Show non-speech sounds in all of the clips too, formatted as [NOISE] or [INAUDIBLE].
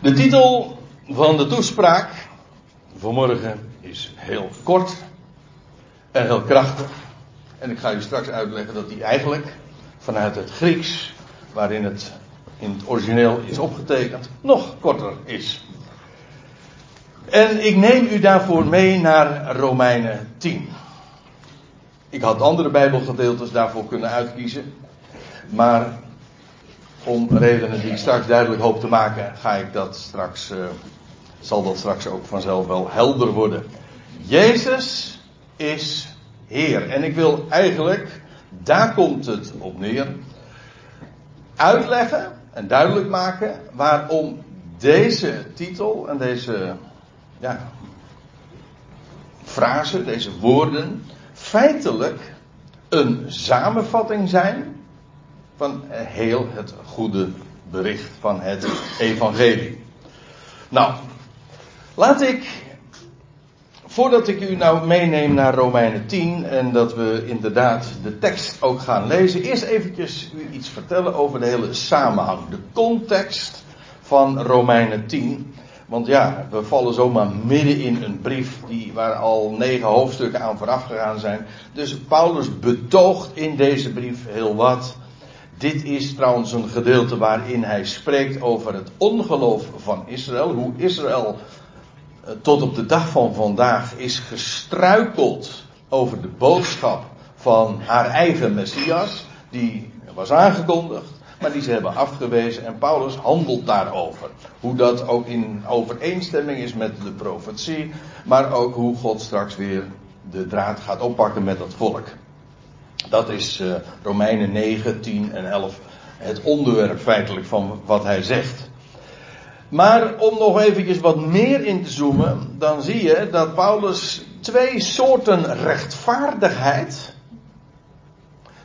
De titel van de toespraak vanmorgen is heel kort en heel krachtig. En ik ga u straks uitleggen dat die eigenlijk vanuit het Grieks, waarin het in het origineel is opgetekend, nog korter is. En ik neem u daarvoor mee naar Romeinen 10. Ik had andere Bijbelgedeeltes daarvoor kunnen uitkiezen. Maar om redenen die ik straks duidelijk hoop te maken, ga ik dat straks, uh, zal dat straks ook vanzelf wel helder worden. Jezus is Heer. En ik wil eigenlijk, daar komt het op neer, uitleggen en duidelijk maken waarom deze titel en deze ja, frase, deze woorden, feitelijk een samenvatting zijn van heel het goede bericht van het evangelie. Nou, laat ik, voordat ik u nou meeneem naar Romeinen 10 en dat we inderdaad de tekst ook gaan lezen, eerst eventjes u iets vertellen over de hele samenhang, de context van Romeinen 10. Want ja, we vallen zomaar midden in een brief die, waar al negen hoofdstukken aan vooraf gegaan zijn. Dus Paulus betoogt in deze brief heel wat. Dit is trouwens een gedeelte waarin hij spreekt over het ongeloof van Israël. Hoe Israël eh, tot op de dag van vandaag is gestruikeld over de boodschap van haar eigen Messias. Die was aangekondigd, maar die ze hebben afgewezen. En Paulus handelt daarover. Hoe dat ook in overeenstemming is met de profetie. Maar ook hoe God straks weer de draad gaat oppakken met dat volk. Dat is uh, Romeinen 9, 10 en 11 het onderwerp feitelijk van wat hij zegt. Maar om nog eventjes wat meer in te zoomen, dan zie je dat Paulus twee soorten rechtvaardigheid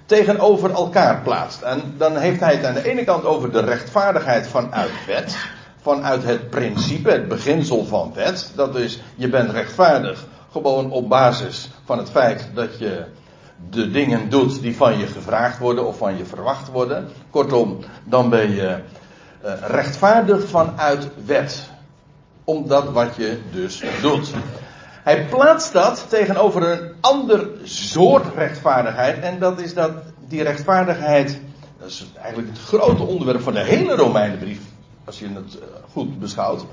tegenover elkaar plaatst. En dan heeft hij het aan de ene kant over de rechtvaardigheid vanuit wet, vanuit het principe, het beginsel van wet. Dat is, je bent rechtvaardig gewoon op basis van het feit dat je de dingen doet die van je gevraagd worden of van je verwacht worden. Kortom, dan ben je uh, rechtvaardig vanuit wet. Omdat wat je dus doet. Hij plaatst dat tegenover een ander soort rechtvaardigheid. En dat is dat die rechtvaardigheid. Dat is eigenlijk het grote onderwerp van de hele Romeinenbrief. Als je het eh, goed beschouwt.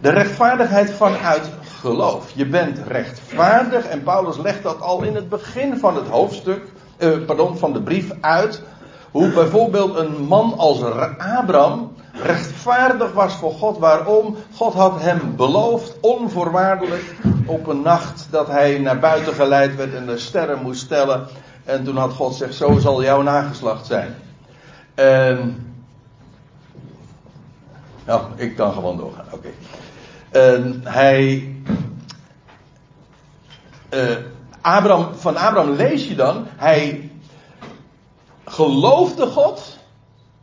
De rechtvaardigheid vanuit geloof. Je bent rechtvaardig en Paulus legt dat al in het begin van het hoofdstuk, eh, pardon, van de brief uit. Hoe bijvoorbeeld een man als Abraham rechtvaardig was voor God. Waarom? God had hem beloofd, onvoorwaardelijk, op een nacht dat hij naar buiten geleid werd en de sterren moest stellen. En toen had God gezegd, zo zal jouw nageslacht zijn. En... Nou, ik kan gewoon doorgaan, oké. En hij uh, Abraham, van Abraham lees je dan, hij geloofde God,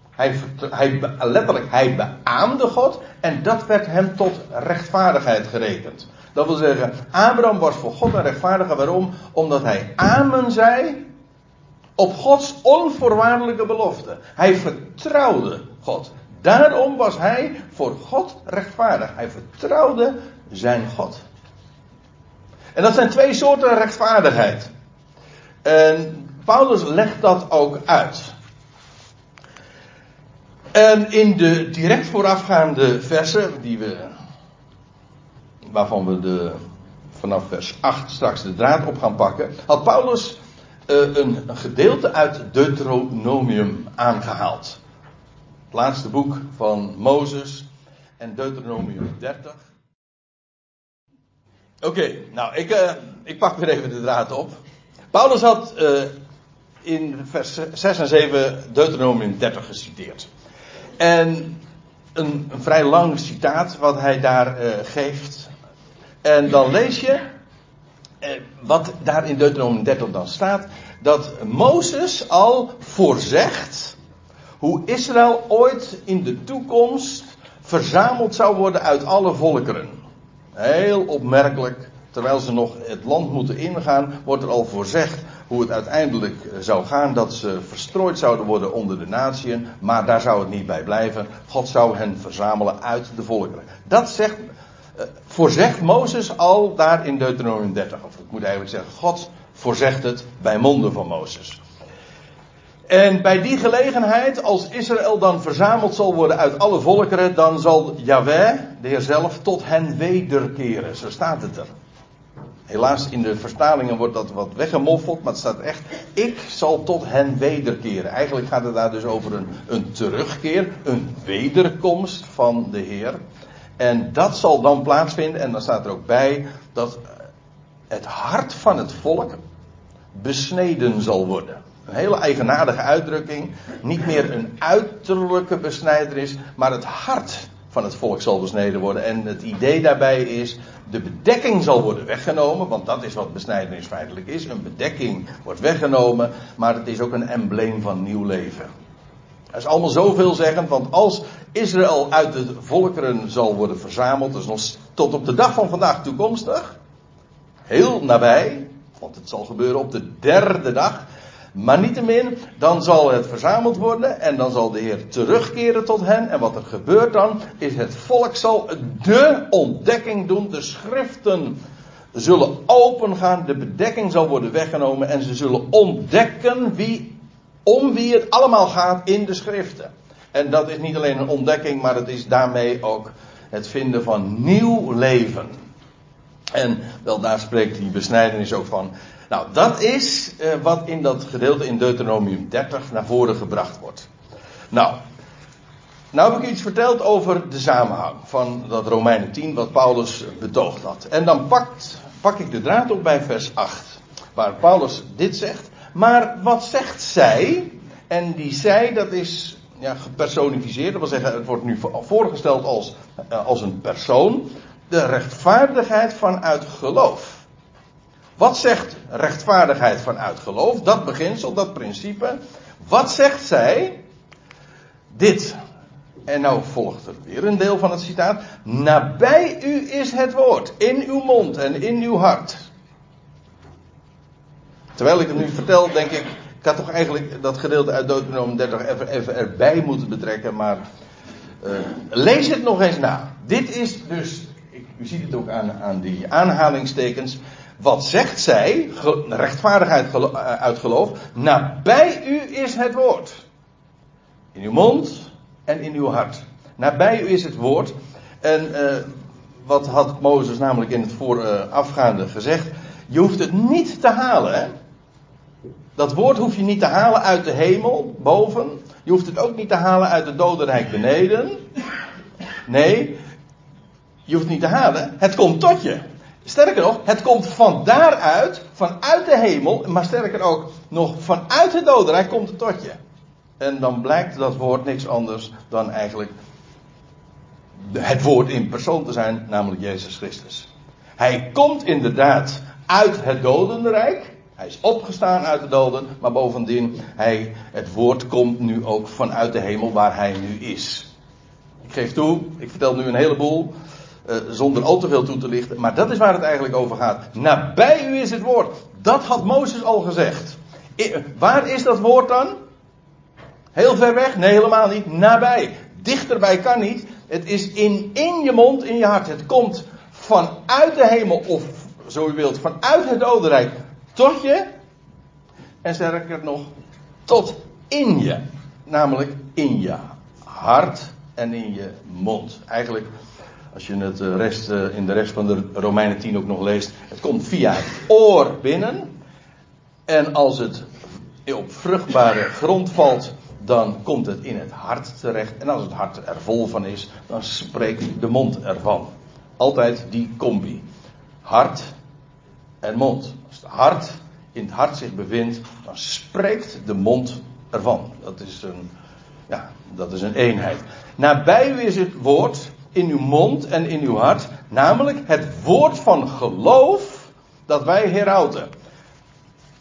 hij, hij, letterlijk, hij beaamde God en dat werd hem tot rechtvaardigheid gerekend. Dat wil zeggen, Abraham was voor God een rechtvaardige. Waarom? Omdat hij amen zei op Gods onvoorwaardelijke belofte. Hij vertrouwde God. Daarom was hij voor God rechtvaardig. Hij vertrouwde zijn God. En dat zijn twee soorten rechtvaardigheid. En Paulus legt dat ook uit. En in de direct voorafgaande versen, die we, waarvan we de, vanaf vers 8 straks de draad op gaan pakken, had Paulus een, een gedeelte uit Deuteronomium aangehaald. Laatste boek van Mozes en Deuteronomium 30. Oké, nou, ik, uh, ik pak weer even de draad op. Paulus had uh, in vers 6 en 7 Deuteronomium 30 geciteerd. En een, een vrij lang citaat wat hij daar uh, geeft. En dan lees je, wat daar in Deuteronomium 30 dan staat, dat Mozes al voorzegt hoe Israël ooit in de toekomst verzameld zou worden uit alle volkeren. Heel opmerkelijk, terwijl ze nog het land moeten ingaan, wordt er al voorzegd hoe het uiteindelijk zou gaan, dat ze verstrooid zouden worden onder de natieën, maar daar zou het niet bij blijven. God zou hen verzamelen uit de volkeren. Dat zegt, uh, voorzegt Mozes al daar in Deuteronomium 30. Of ik moet eigenlijk zeggen, God voorzegt het bij monden van Mozes. En bij die gelegenheid, als Israël dan verzameld zal worden uit alle volkeren, dan zal Yahweh, de Heer zelf, tot hen wederkeren. Zo staat het er. Helaas in de vertalingen wordt dat wat weggemoffeld, maar het staat echt, ik zal tot hen wederkeren. Eigenlijk gaat het daar dus over een, een terugkeer, een wederkomst van de Heer. En dat zal dan plaatsvinden, en dan staat er ook bij, dat het hart van het volk besneden zal worden. Een hele eigenaardige uitdrukking. Niet meer een uiterlijke besnijderis, maar het hart van het volk zal besneden worden. En het idee daarbij is, de bedekking zal worden weggenomen, want dat is wat besnijdenis feitelijk is. Een bedekking wordt weggenomen, maar het is ook een embleem van nieuw leven. Dat is allemaal zoveel zeggend, want als Israël uit de volkeren zal worden verzameld, dus nog tot op de dag van vandaag toekomstig, heel nabij, want het zal gebeuren op de derde dag, maar niettemin, dan zal het verzameld worden en dan zal de Heer terugkeren tot hen. En wat er gebeurt dan, is het volk zal de ontdekking doen. De schriften zullen opengaan, de bedekking zal worden weggenomen en ze zullen ontdekken wie, om wie het allemaal gaat in de schriften. En dat is niet alleen een ontdekking, maar het is daarmee ook het vinden van nieuw leven. En wel daar spreekt die besnijdenis ook van. Nou, dat is uh, wat in dat gedeelte in Deuteronomium 30 naar voren gebracht wordt. Nou, nou heb ik iets verteld over de samenhang van dat Romeinen 10 wat Paulus betoogd had. En dan pakt, pak ik de draad op bij vers 8. Waar Paulus dit zegt. Maar wat zegt zij? En die zij, dat is ja, gepersonificeerd. Dat wil zeggen, het wordt nu voorgesteld als, uh, als een persoon. De rechtvaardigheid vanuit geloof. Wat zegt rechtvaardigheid vanuit geloof? Dat beginsel, dat principe. Wat zegt zij? Dit. En nou volgt er weer een deel van het citaat. Nabij u is het woord. In uw mond en in uw hart. Terwijl ik het nu vertel, denk ik. Ik had toch eigenlijk dat gedeelte uit Deuteronomium 30 even, erbij moeten betrekken. Maar uh, lees het nog eens na. Dit is dus. U ziet het ook aan, aan die aanhalingstekens. Wat zegt zij? Rechtvaardigheid eh, uit geloof. Nabij u is het woord. In uw mond en in uw hart. Nabij u is het woord. En uh, wat had Mozes namelijk in het voorafgaande uh, gezegd? Je hoeft het niet te halen. Dat woord hoef je niet te halen uit de hemel, boven. Je hoeft het ook niet te halen uit het dodenrijk beneden. Nee, je hoeft het niet te halen. Het komt tot je. Sterker nog, het komt van daaruit, vanuit de hemel, maar sterker ook nog vanuit het dodenrijk komt het tot je. En dan blijkt dat woord niks anders dan eigenlijk het woord in persoon te zijn, namelijk Jezus Christus. Hij komt inderdaad uit het dodenrijk. Hij is opgestaan uit de doden, maar bovendien, hij, het woord komt nu ook vanuit de hemel waar hij nu is. Ik geef toe, ik vertel nu een heleboel. Uh, zonder al te veel toe te lichten. Maar dat is waar het eigenlijk over gaat. Nabij u is het woord. Dat had Mozes al gezegd. Waar is dat woord dan? Heel ver weg? Nee, helemaal niet. Nabij. Dichterbij kan niet. Het is in, in je mond, in je hart. Het komt vanuit de hemel, of zo u wilt, vanuit het dodenrijk tot je. En sterker nog, tot in je. Namelijk in je hart en in je mond. Eigenlijk als je het eh, rest, eh, in de rest van de Romeinen 10 ook nog leest. Het komt via het oor binnen. En als het op vruchtbare grond valt, dan komt het in het hart terecht. En als het hart er vol van is, dan spreekt de mond ervan. Altijd die combi. Hart en mond. Als het hart in het hart zich bevindt, dan spreekt de mond ervan. Dat is een, ja, dat is een eenheid. Nabij u is het woord in uw mond en in uw hart, namelijk het woord van geloof dat wij herhouden.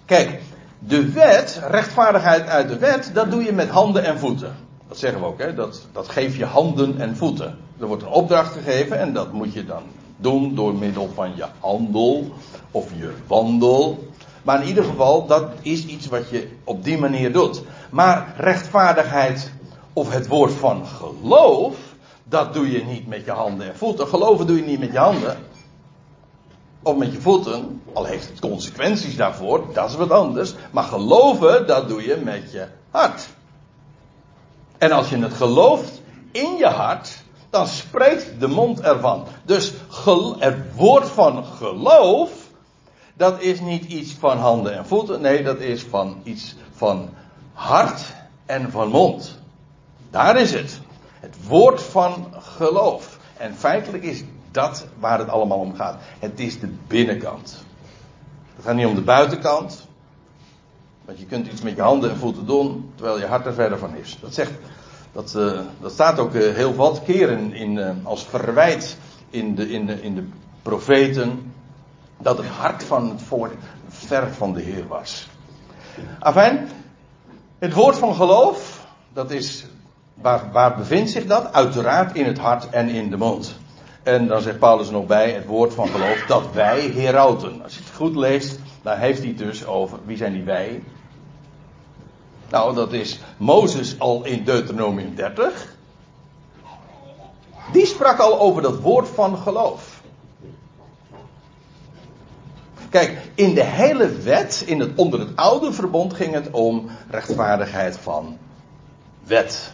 Kijk, de wet, rechtvaardigheid uit de wet, dat doe je met handen en voeten. Dat zeggen we ook, hè? Dat, dat geef je handen en voeten. Er wordt een opdracht gegeven en dat moet je dan doen door middel van je handel of je wandel. Maar in ieder geval, dat is iets wat je op die manier doet. Maar rechtvaardigheid of het woord van geloof, dat doe je niet met je handen en voeten. Geloven doe je niet met je handen. Of met je voeten, al heeft het consequenties daarvoor, dat is wat anders. Maar geloven, dat doe je met je hart. En als je het gelooft in je hart, dan spreekt de mond ervan. Dus het woord van geloof, dat is niet iets van handen en voeten. Nee, dat is van iets van hart en van mond. Daar is het. Het woord van geloof. En feitelijk is dat waar het allemaal om gaat. Het is de binnenkant. Het gaat niet om de buitenkant. Want je kunt iets met je handen en voeten doen, terwijl je hart er verder van is. Dat, zegt, dat, uh, dat staat ook uh, heel wat keren in, uh, als verwijt in de, in, de, in de profeten. Dat het hart van het volk ver van de Heer was. Afijn, het woord van geloof, dat is, waar, waar bevindt zich dat? Uiteraard in het hart en in de mond. En dan zegt Paulus nog bij het woord van geloof dat wij herauten. Als je het goed leest, dan heeft hij het dus over wie zijn die wij? Nou, dat is Mozes al in Deuteronomium 30. Die sprak al over dat woord van geloof. Kijk, in de hele wet, in het, onder het oude verbond, ging het om rechtvaardigheid van wet.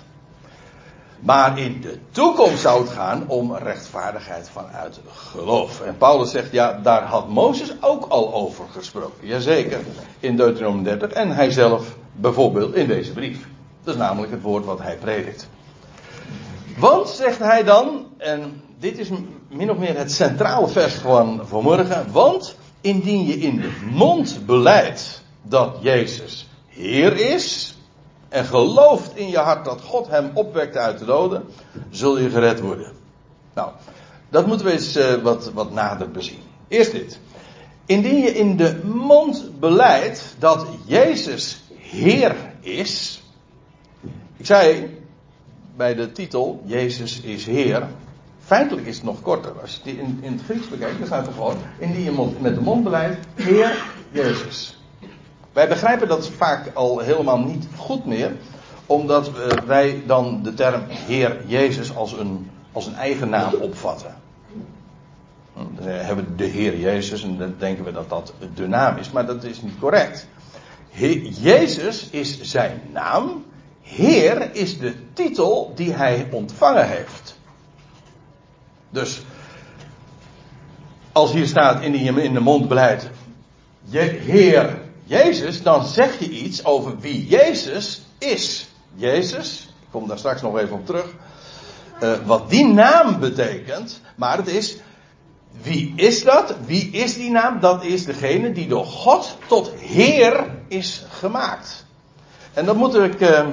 Maar in de toekomst zou het gaan om rechtvaardigheid vanuit geloof. En Paulus zegt, ja, daar had Mozes ook al over gesproken. Jazeker, in Deuteronomium 30. En hij zelf bijvoorbeeld in deze brief. Dat is namelijk het woord wat hij predikt. Want, zegt hij dan, en dit is min of meer het centrale vers van vanmorgen. Want indien je in de mond beleidt dat Jezus Heer is en gelooft in je hart dat God hem opwekt uit de doden, zul je gered worden. Nou, dat moeten we eens uh, wat, wat nader bezien. Eerst dit. Indien je in de mond beleidt dat Jezus Heer is. Ik zei bij de titel Jezus is Heer. Feitelijk is het nog korter. Als je het in, in het Grieks bekijkt, dan staat er gewoon: Indien je met de mond beleidt Heer Jezus. Wij begrijpen dat vaak al helemaal niet goed meer, omdat wij dan de term Heer Jezus als een, als een eigen naam opvatten. Dan hebben we de Heer Jezus en dan denken we dat dat de naam is, maar dat is niet correct. Jezus is zijn naam, Heer is de titel die hij ontvangen heeft. Dus, als hier staat in, die, in de mond beleid, Heer Jezus, dan zeg je iets over wie Jezus is. Jezus, ik kom daar straks nog even op terug. Uh, wat die naam betekent, maar het is, wie is dat? Wie is die naam? Dat is degene die door God tot Heer is gemaakt. En dat moet ik uh,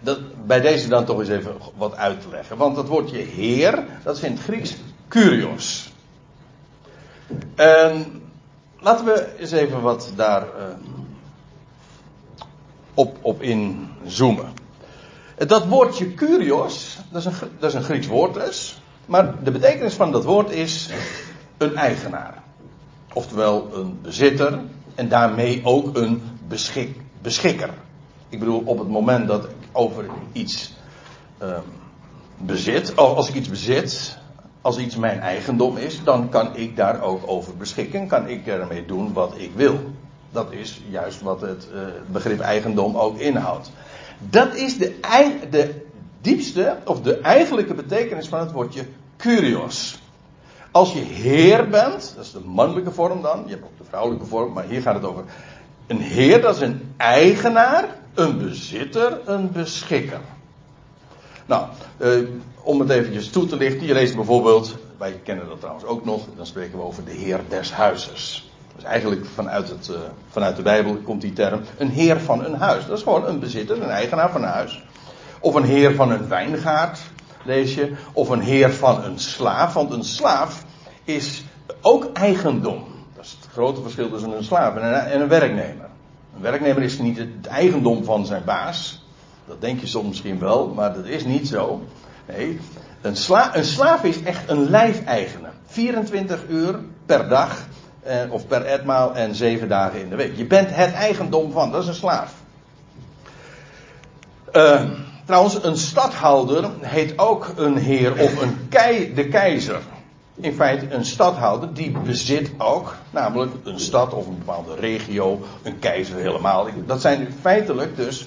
dat, bij deze dan toch eens even wat uitleggen. Want dat woordje Heer, dat het Grieks Kurios. En laten we eens even wat daar uh, op, op inzoomen. Dat woordje kurios, dat is, een, dat is een Grieks woord dus. Maar de betekenis van dat woord is een eigenaar. Oftewel een bezitter en daarmee ook een beschik, beschikker. Ik bedoel, op het moment dat ik over iets uh, bezit, als ik iets bezit, als iets mijn eigendom is, dan kan ik daar ook over beschikken. Kan ik ermee doen wat ik wil. Dat is juist wat het uh, begrip eigendom ook inhoudt. Dat is de, de diepste of de eigenlijke betekenis van het woordje kurios. Als je heer bent, dat is de mannelijke vorm dan, je hebt ook de vrouwelijke vorm, maar hier gaat het over een heer, dat is een eigenaar, een bezitter, een beschikker. Nou, uh, om het eventjes toe te lichten, je leest bijvoorbeeld, wij kennen dat trouwens ook nog, dan spreken we over de heer des huizes. Dus eigenlijk vanuit, het, uh, vanuit de Bijbel komt die term, een heer van een huis. Dat is gewoon een bezitter, een eigenaar van een huis. Of een heer van een wijngaard, lees je. Of een heer van een slaaf, want een slaaf is ook eigendom. Dat is het grote verschil tussen een slaaf en een, en een werknemer. Een werknemer is niet het eigendom van zijn baas. Dat denk je soms misschien wel, maar dat is niet zo. Een, een slaaf is echt een lijfeigene. 24 uur per dag eh, of per etmaal en zeven dagen in de week. Je bent het eigendom van, dat is een slaaf. Uh, trouwens, een stadhouder heet ook een heer of een kei, de keizer. In feite een stadhouder die bezit ook, namelijk een stad of een bepaalde regio, een keizer helemaal. Dat zijn feitelijk dus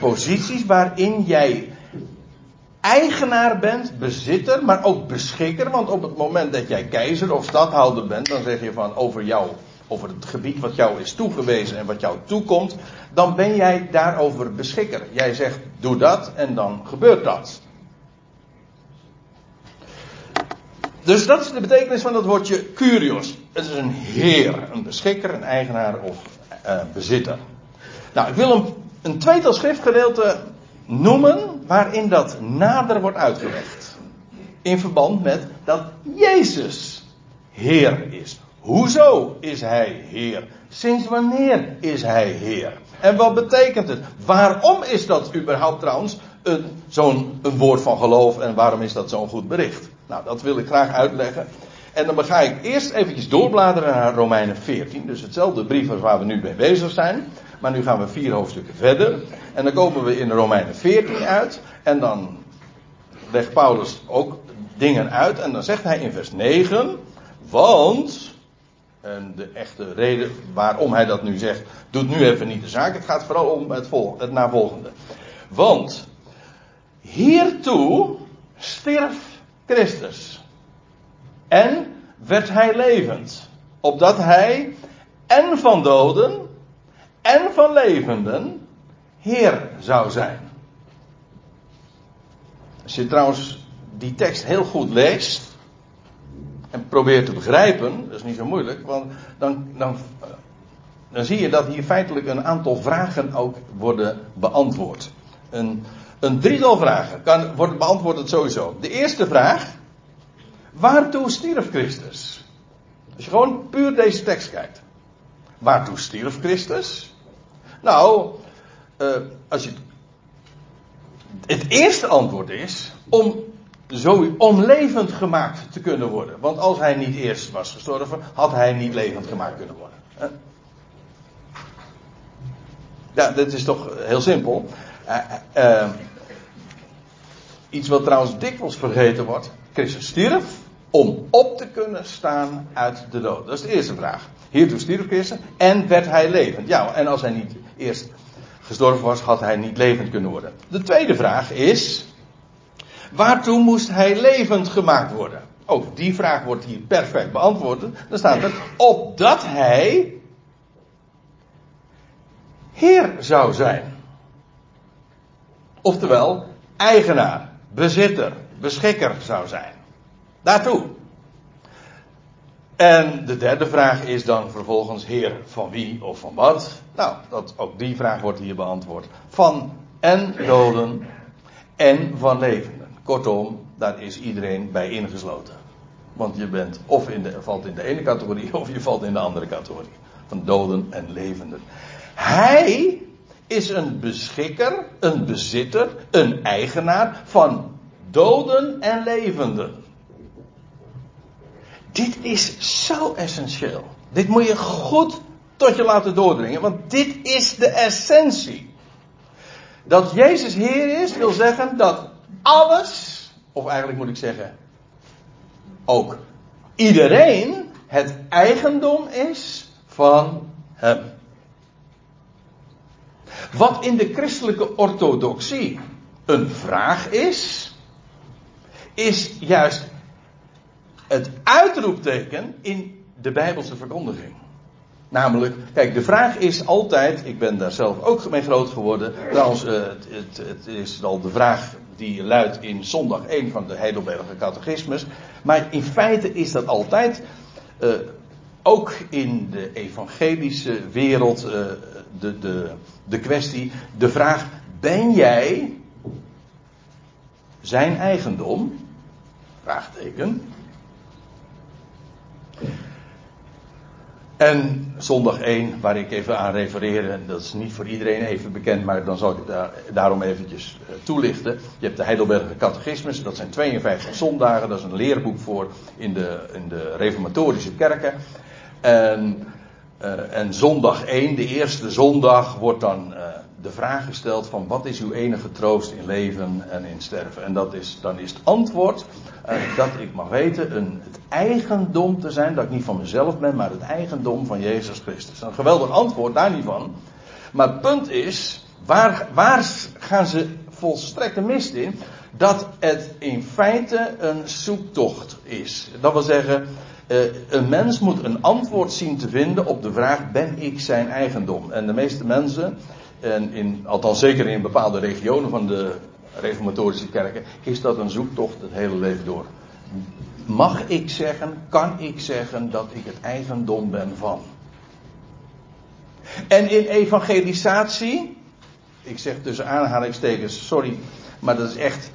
posities waarin jij eigenaar bent, bezitter, maar ook beschikker. Want op het moment dat jij keizer of stadhouder bent, dan zeg je van over jou, over het gebied wat jou is toegewezen en wat jou toekomt, dan ben jij daarover beschikker. Jij zegt doe dat en dan gebeurt dat. Dus dat is de betekenis van dat woordje curios. Het is een heer, een beschikker, een eigenaar of uh, bezitter. Nou, ik wil een, een tweetal schriftgedeelte noemen waarin dat nader wordt uitgelegd. In verband met dat Jezus Heer is. Hoezo is Hij Heer? Sinds wanneer is Hij Heer? En wat betekent het? Waarom is dat überhaupt trouwens zo'n woord van geloof en waarom is dat zo'n goed bericht? Nou, dat wil ik graag uitleggen. En dan ga ik eerst eventjes doorbladeren naar Romeinen 14. Dus hetzelfde brief als waar we nu mee bezig zijn. Maar nu gaan we vier hoofdstukken verder. En dan komen we in Romeinen 14 uit. En dan legt Paulus ook dingen uit. En dan zegt hij in vers 9. Want. En de echte reden waarom hij dat nu zegt, doet nu even niet de zaak. Het gaat vooral om het, vol, het navolgende. Want hiertoe stierf Christus. En werd hij levend. Opdat hij en van doden en van levenden Heer zou zijn. Als je trouwens die tekst heel goed leest en probeert te begrijpen, dat is niet zo moeilijk, want dan, dan, dan zie je dat hier feitelijk een aantal vragen ook worden beantwoord. Een, een drietal vragen kan, wordt beantwoord sowieso. De eerste vraag, waartoe stierf Christus? Als je gewoon puur deze tekst kijkt. Waartoe stierf Christus? Nou, uh, als je. Het eerste antwoord is om, zo, om levend gemaakt te kunnen worden. Want als hij niet eerst was gestorven, had hij niet levend gemaakt kunnen worden. Ja, dat is toch heel simpel. Uh, iets wat trouwens dikwijls vergeten wordt. Christus stierf om op te kunnen staan uit de dood. Dat is de eerste vraag. Hiertoe stierf Christus en werd hij levend. Ja, en als hij niet eerst gestorven was, had hij niet levend kunnen worden. De tweede vraag is, waartoe moest hij levend gemaakt worden? Ook die vraag wordt hier perfect beantwoord. Dan staat er, opdat hij Heer zou zijn. Oftewel, eigenaar, bezitter, beschikker zou zijn. Daartoe. En de derde vraag is dan vervolgens, Heer, van wie of van wat? Nou, dat, ook die vraag wordt hier beantwoord. Van en doden en van levenden. Kortom, daar is iedereen bij ingesloten. Want je bent of in valt in de ene categorie [LAUGHS] of je valt in de andere categorie. Van doden en levenden. Hij is een beschikker, een bezitter, een eigenaar van doden en levenden. Dit is zo essentieel. Dit moet je goed tot je laten doordringen, want dit is de essentie. Dat Jezus Heer is, wil zeggen dat alles, of eigenlijk moet ik zeggen, ook iedereen het eigendom is van Hem. Wat in de christelijke orthodoxie een vraag is, is juist het uitroepteken in de Bijbelse verkondiging. Namelijk, kijk, de vraag is altijd, ik ben daar zelf ook mee groot geworden. Trouwens, uh, het, het, het, is al de vraag die luidt in zondag 1 van de Heidelberger Catechismus. Maar in feite is dat altijd, uh, ook in de evangelische wereld, uh, de, de, de kwestie, de vraag: ben jij zijn eigendom? Vraagteken. En zondag 1, waar ik even aan refereer, en dat is niet voor iedereen even bekend, maar dan zal ik daar, daarom eventjes uh, toelichten. Je hebt de Heidelberger Catechismus, dat zijn 52 zondagen, dat is een leerboek voor in de, in de reformatorische kerken. En, uh, en zondag 1, de eerste zondag, wordt dan uh, de vraag gesteld van wat is uw enige troost in leven en in sterven? En dat is, dan is het antwoord uh, dat ik mag weten een, het eigendom te zijn, dat ik niet van mezelf ben, maar het eigendom van Jezus Christus. Een geweldig antwoord, daar niet van. Maar het punt is, waar, waar gaan ze volstrekt de mist in? Dat het in feite een zoektocht is. Dat wil zeggen, uh, een mens moet een antwoord zien te vinden op de vraag: ben ik zijn eigendom? En de meeste mensen, en in, althans zeker in bepaalde regionen van de reformatorische kerken, is dat een zoektocht het hele leven door. Mag ik zeggen, kan ik zeggen dat ik het eigendom ben van? En in evangelisatie, ik zeg tussen aanhalingstekens, sorry, maar dat is echt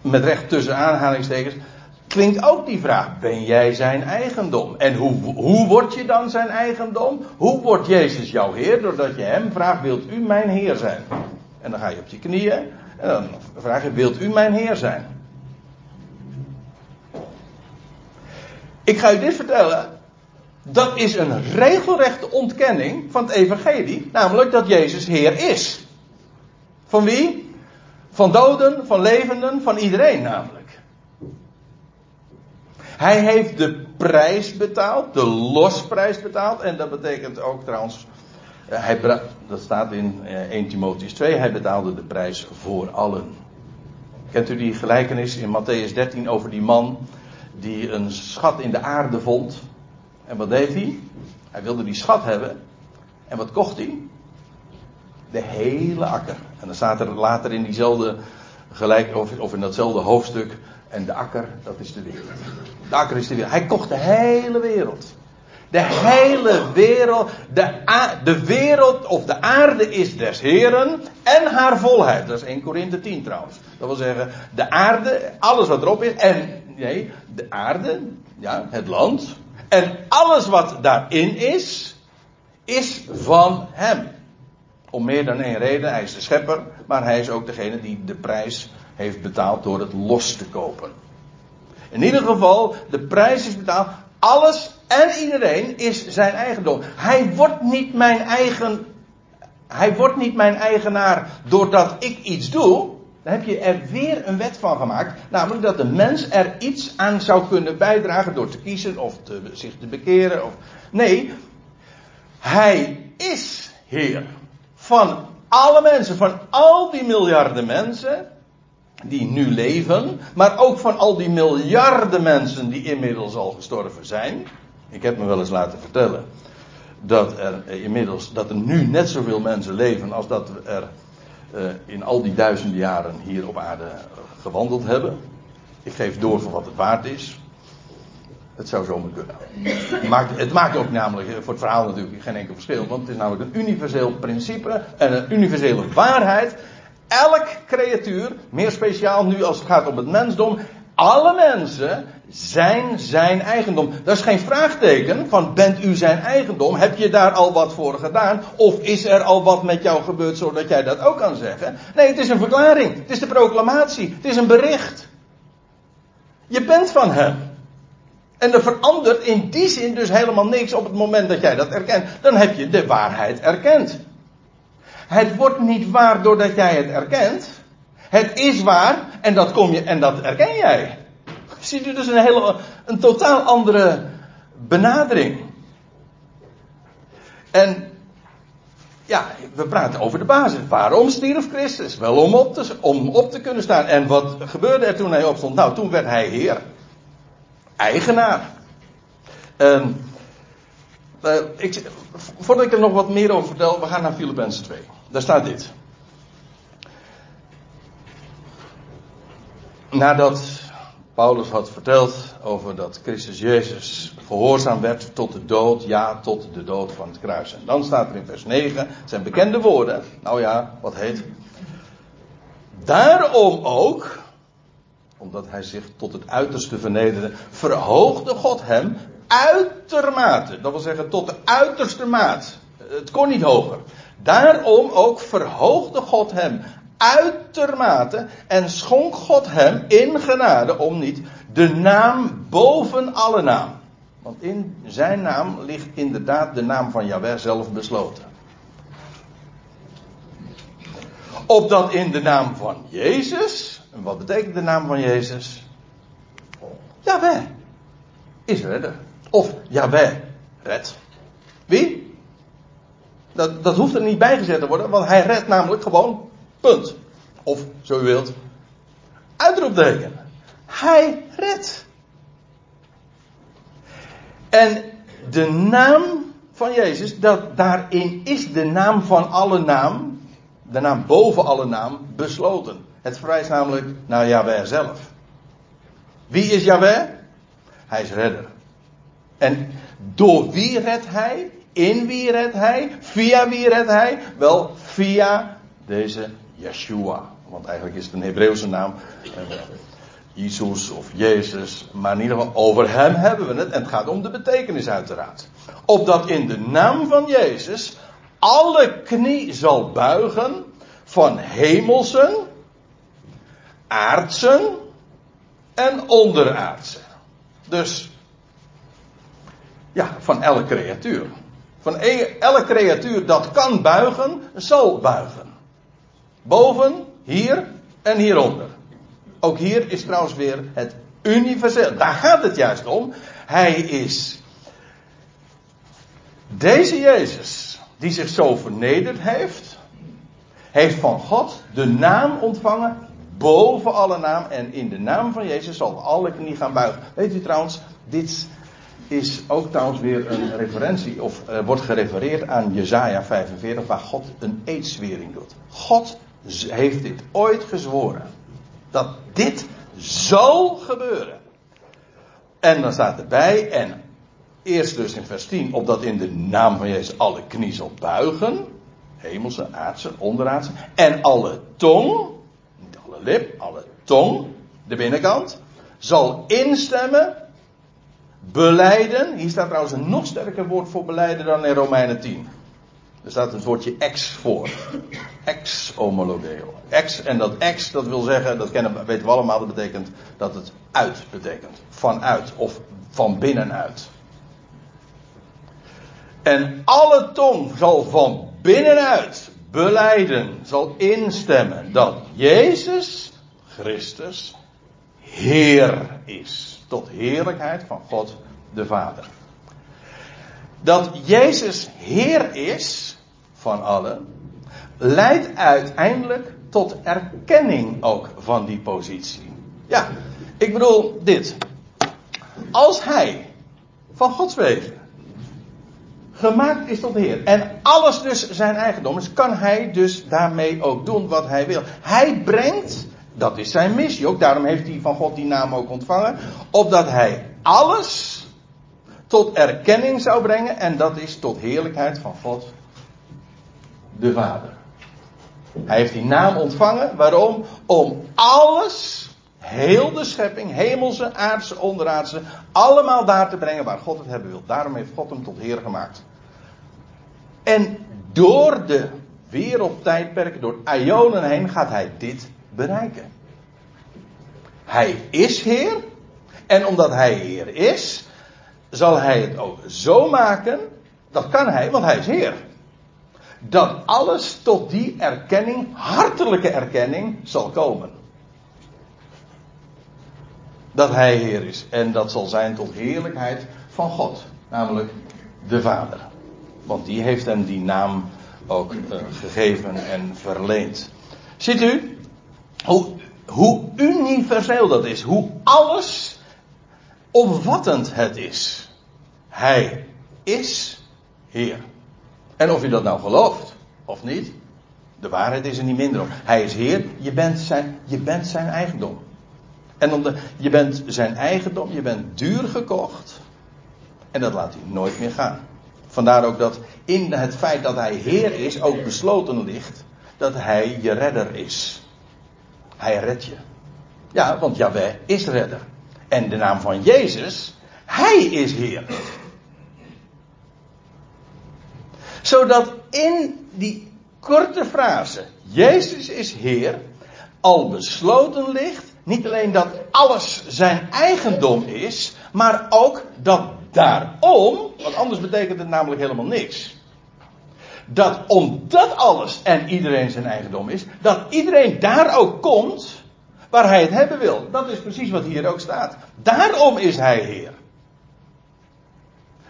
met recht tussen aanhalingstekens, klinkt ook die vraag: ben jij zijn eigendom? En hoe, hoe word je dan zijn eigendom? Hoe wordt Jezus jouw Heer? Doordat je hem vraagt: wilt u mijn Heer zijn? En dan ga je op je knieën en dan vraag je: wilt u mijn Heer zijn? Ik ga u dit vertellen. Dat is een regelrechte ontkenning van het evangelie, namelijk dat Jezus Heer is. Van wie? Van doden, van levenden, van iedereen namelijk. Hij heeft de prijs betaald, de losprijs betaald. En dat betekent ook trouwens, eh, hij, dat staat in 1 eh, Timotheus 2, hij betaalde de prijs voor allen. Kent u die gelijkenis in Matthäus 13 over die man die een schat in de aarde vond? En wat deed hij? Hij wilde die schat hebben. En wat kocht hij? De hele akker. En dan staat er later in diezelfde gelijk, of, of in datzelfde hoofdstuk. En de akker, dat is de wereld. De akker is de wereld. Hij kocht de hele wereld. De hele wereld, de, de wereld of de aarde is des Heren en haar volheid. Dat is 1 Korinthe 10 trouwens. Dat wil zeggen, de aarde, alles wat erop is. En, nee, de aarde, ja, het land. En alles wat daarin is, is van hem. Om meer dan één reden. Hij is de schepper, maar hij is ook degene die de prijs heeft betaald door het los te kopen. In ieder geval, de prijs is betaald. Alles en iedereen is zijn eigendom. Hij wordt niet mijn eigen. Hij wordt niet mijn eigenaar doordat ik iets doe. Dan heb je er weer een wet van gemaakt. Namelijk dat de mens er iets aan zou kunnen bijdragen door te kiezen of te, zich te bekeren. Of... Nee, hij is Heer. Van alle mensen, van al die miljarden mensen die nu leven, maar ook van al die miljarden mensen die inmiddels al gestorven zijn. Ik heb me wel eens laten vertellen dat er inmiddels, dat er nu net zoveel mensen leven als dat er uh, in al die duizenden jaren hier op aarde gewandeld hebben. Ik geef door voor wat het waard is. Het zou zomaar kunnen. Het maakt, het maakt ook namelijk voor het verhaal natuurlijk geen enkel verschil. Want het is namelijk een universeel principe en een universele waarheid elk creatuur, meer speciaal nu als het gaat om het mensdom, alle mensen zijn zijn eigendom. Dat is geen vraagteken van bent u zijn eigendom? Heb je daar al wat voor gedaan? Of is er al wat met jou gebeurd zodat jij dat ook kan zeggen? Nee, het is een verklaring. Het is de proclamatie. Het is een bericht. Je bent van hem. En er verandert in die zin dus helemaal niks op het moment dat jij dat erkent. Dan heb je de waarheid erkend. Het wordt niet waar doordat jij het erkent. Het is waar en dat, kom je, en dat erken jij. Ziet u dus een, hele, een totaal andere benadering. En ja, we praten over de basis. Waarom stierf Christus? Wel om op te, om op te kunnen staan. En wat gebeurde er toen hij opstond? Nou, toen werd hij Heer. Eigenaar. En, uh, ik, voordat ik er nog wat meer over vertel, we gaan naar Filippenzen 2. Daar staat dit. Nadat Paulus had verteld over dat Christus Jezus gehoorzaam werd tot de dood, ja, tot de dood van het kruis. En dan staat er in vers 9 zijn bekende woorden. Nou ja, wat heet. Daarom ook, omdat hij zich tot het uiterste vernederde, verhoogde God hem uitermate. Dat wil zeggen tot de uiterste maat. Het kon niet hoger. Daarom ook verhoogde God hem uitermate en schonk God hem in genade om niet de naam boven alle naam. Want in zijn naam ligt inderdaad de naam van Yahweh zelf besloten. Opdat in de naam van Jezus, en wat betekent de naam van Jezus? Yahweh is redder. Of Yahweh redt. Wie? Dat, dat hoeft er niet bijgezet te worden, want hij redt namelijk gewoon. Punt. Of, zo u wilt, uitroepteken. Hij redt. En de naam van Jezus, dat daarin is de naam van alle naam, de naam boven alle naam, besloten. Het verwijst namelijk naar Yahweh zelf. Wie is Yahweh? Hij is redder. En door wie redt hij? In wie redt hij? Via wie redt hij? Wel, via deze Yeshua. Want eigenlijk is het een Hebreeuwse naam. Jezus of Jezus. Maar in ieder geval over hem hebben we het. En het gaat om de betekenis uiteraard. Opdat in de naam van Jezus alle knie zal buigen van hemelsen, aardsen en onderaardsen. Dus ja, van elke creatuur. Van e- elke creatuur dat kan buigen, zal buigen. Boven, hier en hieronder. Ook hier is trouwens weer het universeel. Daar gaat het juist om. Hij is deze Jezus, die zich zo vernederd heeft, heeft van God de naam ontvangen boven alle naam. En in de naam van Jezus zal alle knie gaan buigen. Weet u trouwens, dit is ook trouwens weer een referentie, of uh, wordt gerefereerd aan Jezaja 45, waar God een eedswering doet. God heeft dit ooit gezworen. Dat dit zal gebeuren. En dan staat erbij, en eerst dus in vers 10, opdat in de naam van Jezus alle knie zal buigen. Hemelse, aardse, onderaardse. En alle tong, lip, alle tong, de binnenkant, zal instemmen, beleiden. Hier staat trouwens een nog sterker woord voor beleiden dan in Romeinen 10. Er staat het woordje ex voor. Ex homologeo. Ex, en dat ex, dat wil zeggen, dat kennen, weten we allemaal, dat betekent dat het uit betekent. Vanuit of van binnenuit. En alle tong zal van binnenuit beleiden, zal instemmen dat Jezus Christus Heer is. Tot heerlijkheid van God de Vader. Dat Jezus Heer is van allen, leidt uiteindelijk tot erkenning ook van die positie. Ja, ik bedoel dit. Als hij van Gods wegen gemaakt is tot Heer en alles dus zijn eigendom is, kan hij dus daarmee ook doen wat hij wil. Hij brengt, dat is zijn missie ook, daarom heeft hij van God die naam ook ontvangen, opdat hij alles tot erkenning zou brengen en dat is tot heerlijkheid van God de Vader. Hij heeft die naam ontvangen. Waarom? Om alles, heel de schepping, hemelse, aardse, onderaardse, allemaal daar te brengen waar God het hebben wil. Daarom heeft God hem tot Heer gemaakt. En door de wereldtijdperken, door Ionen heen, gaat hij dit bereiken. Hij is Heer. En omdat hij Heer is, zal hij het ook zo maken, dat kan hij, want hij is Heer. Dat alles tot die erkenning, hartelijke erkenning, zal komen. Dat hij Heer is. En dat zal zijn tot heerlijkheid van God. Namelijk de Vader. Want die heeft hem die naam ook uh, gegeven en verleend. Ziet u hoe, hoe universeel dat is. Hoe alles omvattend het is. Hij is Heer. En of je dat nou gelooft of niet, de waarheid is er niet minder op. Hij is Heer, je bent zijn, je bent zijn eigendom. En om de, je bent zijn eigendom, je bent duur gekocht. En dat laat hij nooit meer gaan. Vandaar ook dat in het feit dat hij Heer is, ook besloten ligt dat hij je redder is. Hij redt je. Ja, want Jahweh is redder. En de naam van Jezus, hij is Heer. Zodat in die korte frase, Jezus is Heer, al besloten ligt, niet alleen dat alles zijn eigendom is, maar ook dat daarom, want anders betekent het namelijk helemaal niks. Dat omdat alles en iedereen zijn eigendom is, dat iedereen daar ook komt waar hij het hebben wil. Dat is precies wat hier ook staat. Daarom is hij Heer.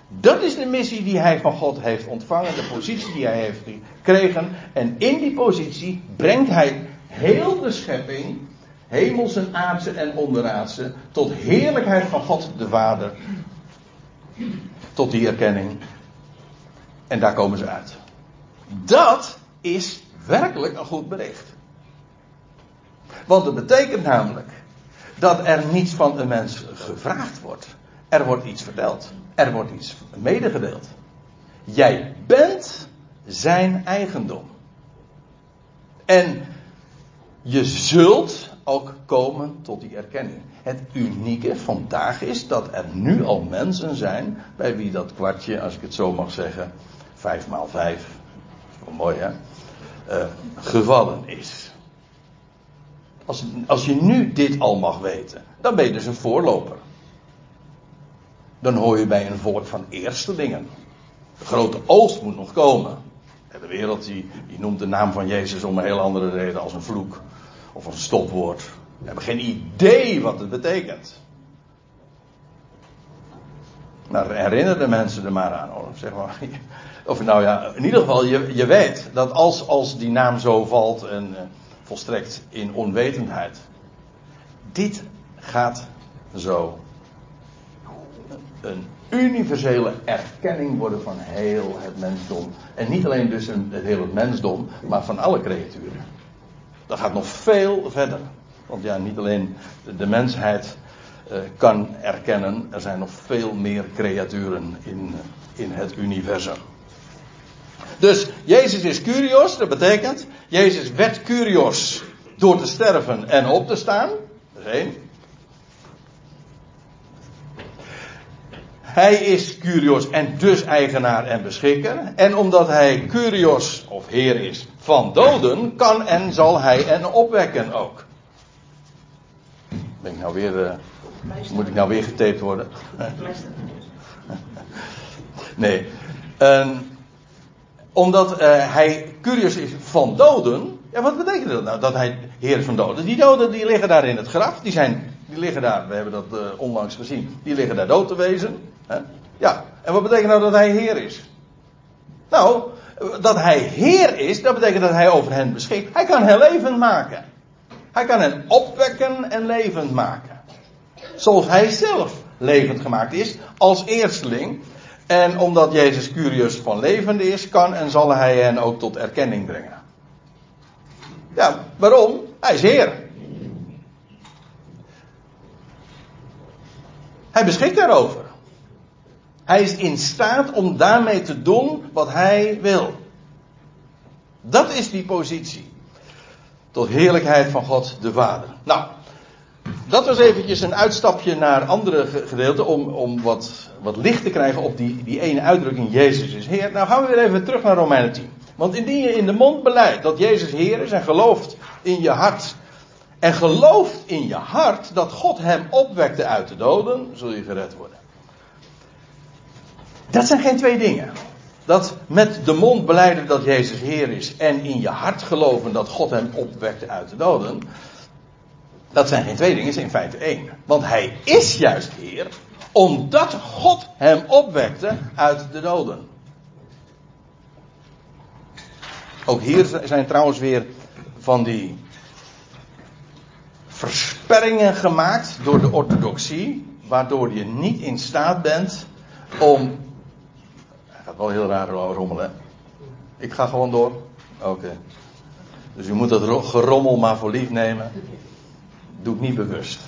Dat is de missie die hij van God heeft ontvangen, de positie die hij heeft gekregen. En in die positie brengt hij heel de schepping, hemelse, aardse en onderaardse, tot heerlijkheid van God de Vader. Tot die erkenning. En daar komen ze uit. Dat is werkelijk een goed bericht. Want het betekent namelijk dat er niets van een mens gevraagd wordt. Er wordt iets verteld. Er wordt iets medegedeeld. Jij bent zijn eigendom. En je zult ook komen tot die erkenning. Het unieke vandaag is dat er nu al mensen zijn bij wie dat kwartje, als ik het zo mag zeggen, vijf maal vijf, wel mooi hè, uh, gevallen is. Als, als je nu dit al mag weten, dan ben je dus een voorloper. Dan hoor je bij een volk van eerstelingen. De grote oogst moet nog komen. De wereld die, die noemt de naam van Jezus om een heel andere reden als een vloek of een stopwoord. We hebben geen idee wat het betekent. Maar herinner de mensen er maar aan. Hoor. Zeg maar. [LAUGHS] Of nou ja, in ieder geval, je, je weet dat als, als die naam zo valt en uh, volstrekt in onwetendheid. Dit gaat zo een universele erkenning worden van heel het mensdom. En niet alleen dus een, het hele mensdom, maar van alle creaturen. Dat gaat nog veel verder. Want ja, niet alleen de, mensheid uh, kan erkennen, er zijn nog veel meer creaturen in, in het universum. Dus Jezus is Curios, dat betekent, Jezus werd Curios door te sterven en op te staan. Dat is één. Hij is Curios en dus eigenaar en beschikker. En omdat hij Curios of Heer is van doden, kan en zal hij en opwekken ook. Ben ik nou weer, uh, moet ik nou weer getaped worden? [LAUGHS] nee. Um, omdat uh, hij Curios is van doden. Ja, wat betekent dat nou? Dat hij Heer is van doden. Die doden die liggen daar in het graf. Die, zijn, die liggen daar, we hebben dat uh, onlangs gezien. Die liggen daar dood te wezen. Ja, en wat betekent nou dat hij Heer is? Nou, dat hij Heer is, dat betekent dat hij over hen beschikt. Hij kan hen levend maken. Hij kan hen opwekken en levend maken. Zoals hij zelf levend gemaakt is, als eersteling. En omdat Jezus Curius van levende is, kan en zal hij hen ook tot erkenning brengen. Ja, waarom? Hij is Heer. Hij beschikt daarover. Hij is in staat om daarmee te doen wat hij wil. Dat is die positie. Tot heerlijkheid van God de Vader. Nou, dat was eventjes een uitstapje naar andere gedeelten om, om wat, wat licht te krijgen op die, die ene uitdrukking Jezus is Heer. Nou gaan we weer even terug naar Romeinen 10. Want indien je in de mond beleidt dat Jezus Heer is en gelooft in je hart en gelooft in je hart dat God hem opwekte uit de doden, zul je gered worden. Dat zijn geen twee dingen. Dat met de mond beleiden dat Jezus Heer is en in je hart geloven dat God hem opwekte uit de doden. Dat zijn geen twee dingen, is in feite één. Want hij is juist Heer omdat God hem opwekte uit de doden. Ook hier zijn trouwens weer van die versperringen gemaakt door de orthodoxie, waardoor je niet in staat bent om gaat wel heel raar rommelen. Ik ga gewoon door. Oké. Dus u moet dat gerommel maar voor lief nemen. Doe ik niet bewust.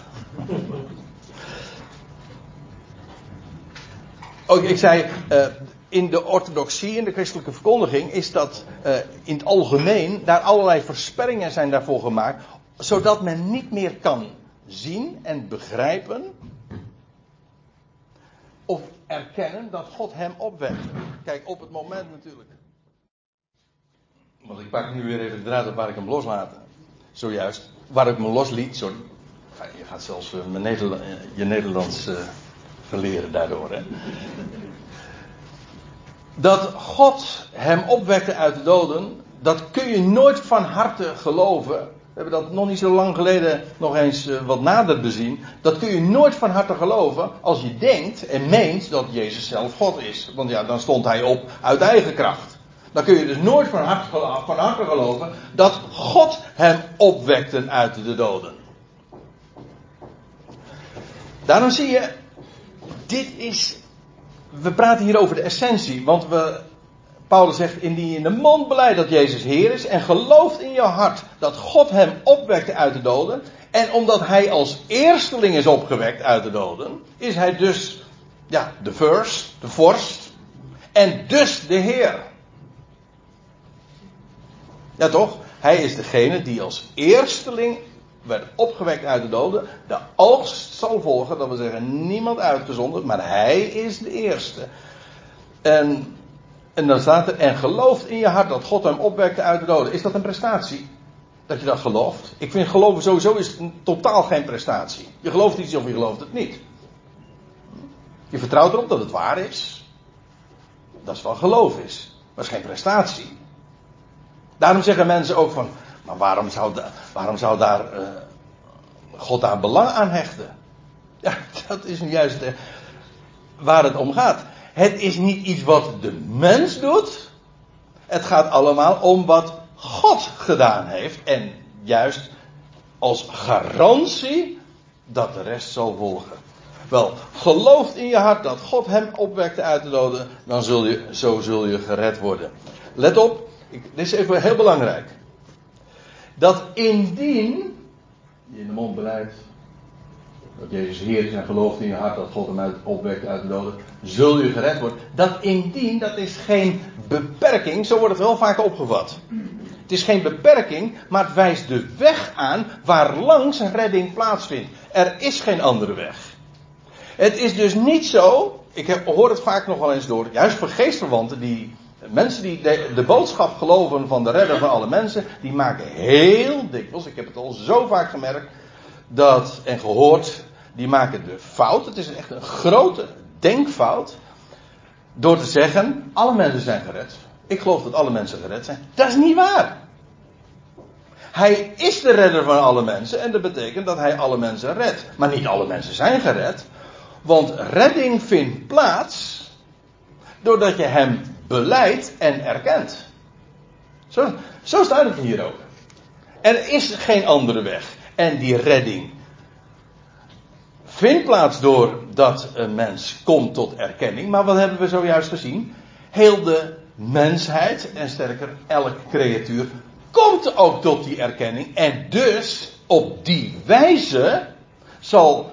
Ook ik zei, uh, in de orthodoxie, in de christelijke verkondiging, is dat uh, in het algemeen, daar allerlei versperringen zijn daarvoor gemaakt, zodat men niet meer kan zien en begrijpen of erkennen dat God hem opwekt. Kijk, op het moment natuurlijk. Want ik pak nu weer even de draad op waar ik hem loslaat. Zojuist. Waar ik me losliet, sorry. Je gaat zelfs Nederland, uh, je Nederlands uh, te leren daardoor. Hè? Dat God hem opwekte uit de doden, dat kun je nooit van harte geloven. We hebben dat nog niet zo lang geleden nog eens eh, wat nader bezien. Dat kun je nooit van harte geloven als je denkt en meent dat Jezus zelf God is. Want ja, dan stond hij op uit eigen kracht. Dan kun je dus nooit van harte, van harte geloven dat God hem opwekte uit de doden. Daarom zie je, dit is, we praten hier over de essentie, want we, Paulus zegt, indien je in de mond beleidt dat Jezus Heer is en gelooft in je hart dat God hem opwekte uit de doden, en omdat hij als eersteling is opgewekt uit de doden, is hij dus, ja, de first, de vorst, en dus de Heer. Ja toch? Hij is degene die als eersteling werd opgewekt uit de doden. De oogst zal volgen, dat wil zeggen niemand uitgezonderd, maar hij is de eerste. En, en dan staat er, en gelooft in je hart dat God hem opwekte uit de doden. Is dat een prestatie? Dat je dat gelooft? Ik vind geloven sowieso is totaal geen prestatie. Je gelooft iets of je gelooft het niet. Je vertrouwt erop dat het waar is. Dat is wat geloof is. Maar is geen prestatie. Daarom zeggen mensen ook van, maar waarom zou, waarom zou daar uh, God daar belang aan hechten? Ja, [LAUGHS] dat is nu juist uh, waar het om gaat. Het is niet iets wat de mens doet. Het gaat allemaal om wat God gedaan heeft. En juist als garantie dat de rest zal volgen. Wel, geloof in je hart dat God hem opwekte uit de doden, dan zul je, zo zul je gered worden. Let op, dit is even heel belangrijk. Dat indien je in de mond beleidt dat Jezus Heer is en gelooft in je hart dat God hem uit, opwekt uit de doden, zul je gered worden. Dat indien, dat is geen beperking, zo wordt het wel vaak opgevat. Het is geen beperking, maar het wijst de weg aan waar langs redding plaatsvindt. Er is geen andere weg. Het is dus niet zo, ik heb, hoor het vaak nog wel eens door, juist voor geestverwanten die Mensen die de, de, boodschap geloven van de redder van alle mensen, die maken heel dikwijls, ik heb het al zo vaak gemerkt dat, en gehoord, die maken de fout, het is echt een grote denkfout, door te zeggen, alle mensen zijn gered. Ik geloof dat alle mensen gered zijn. Dat is niet waar. Hij is de redder van alle mensen en dat betekent dat hij alle mensen redt. Maar niet alle mensen zijn gered, want redding vindt plaats doordat je hem beleidt en erkent. Zo, zo staat het hier ook. Er is geen andere weg. En die redding vindt plaats doordat een mens komt tot erkenning. Maar wat hebben we zojuist gezien? Heel de mensheid, en sterker elk creatuur, komt ook tot die erkenning. En dus op die wijze zal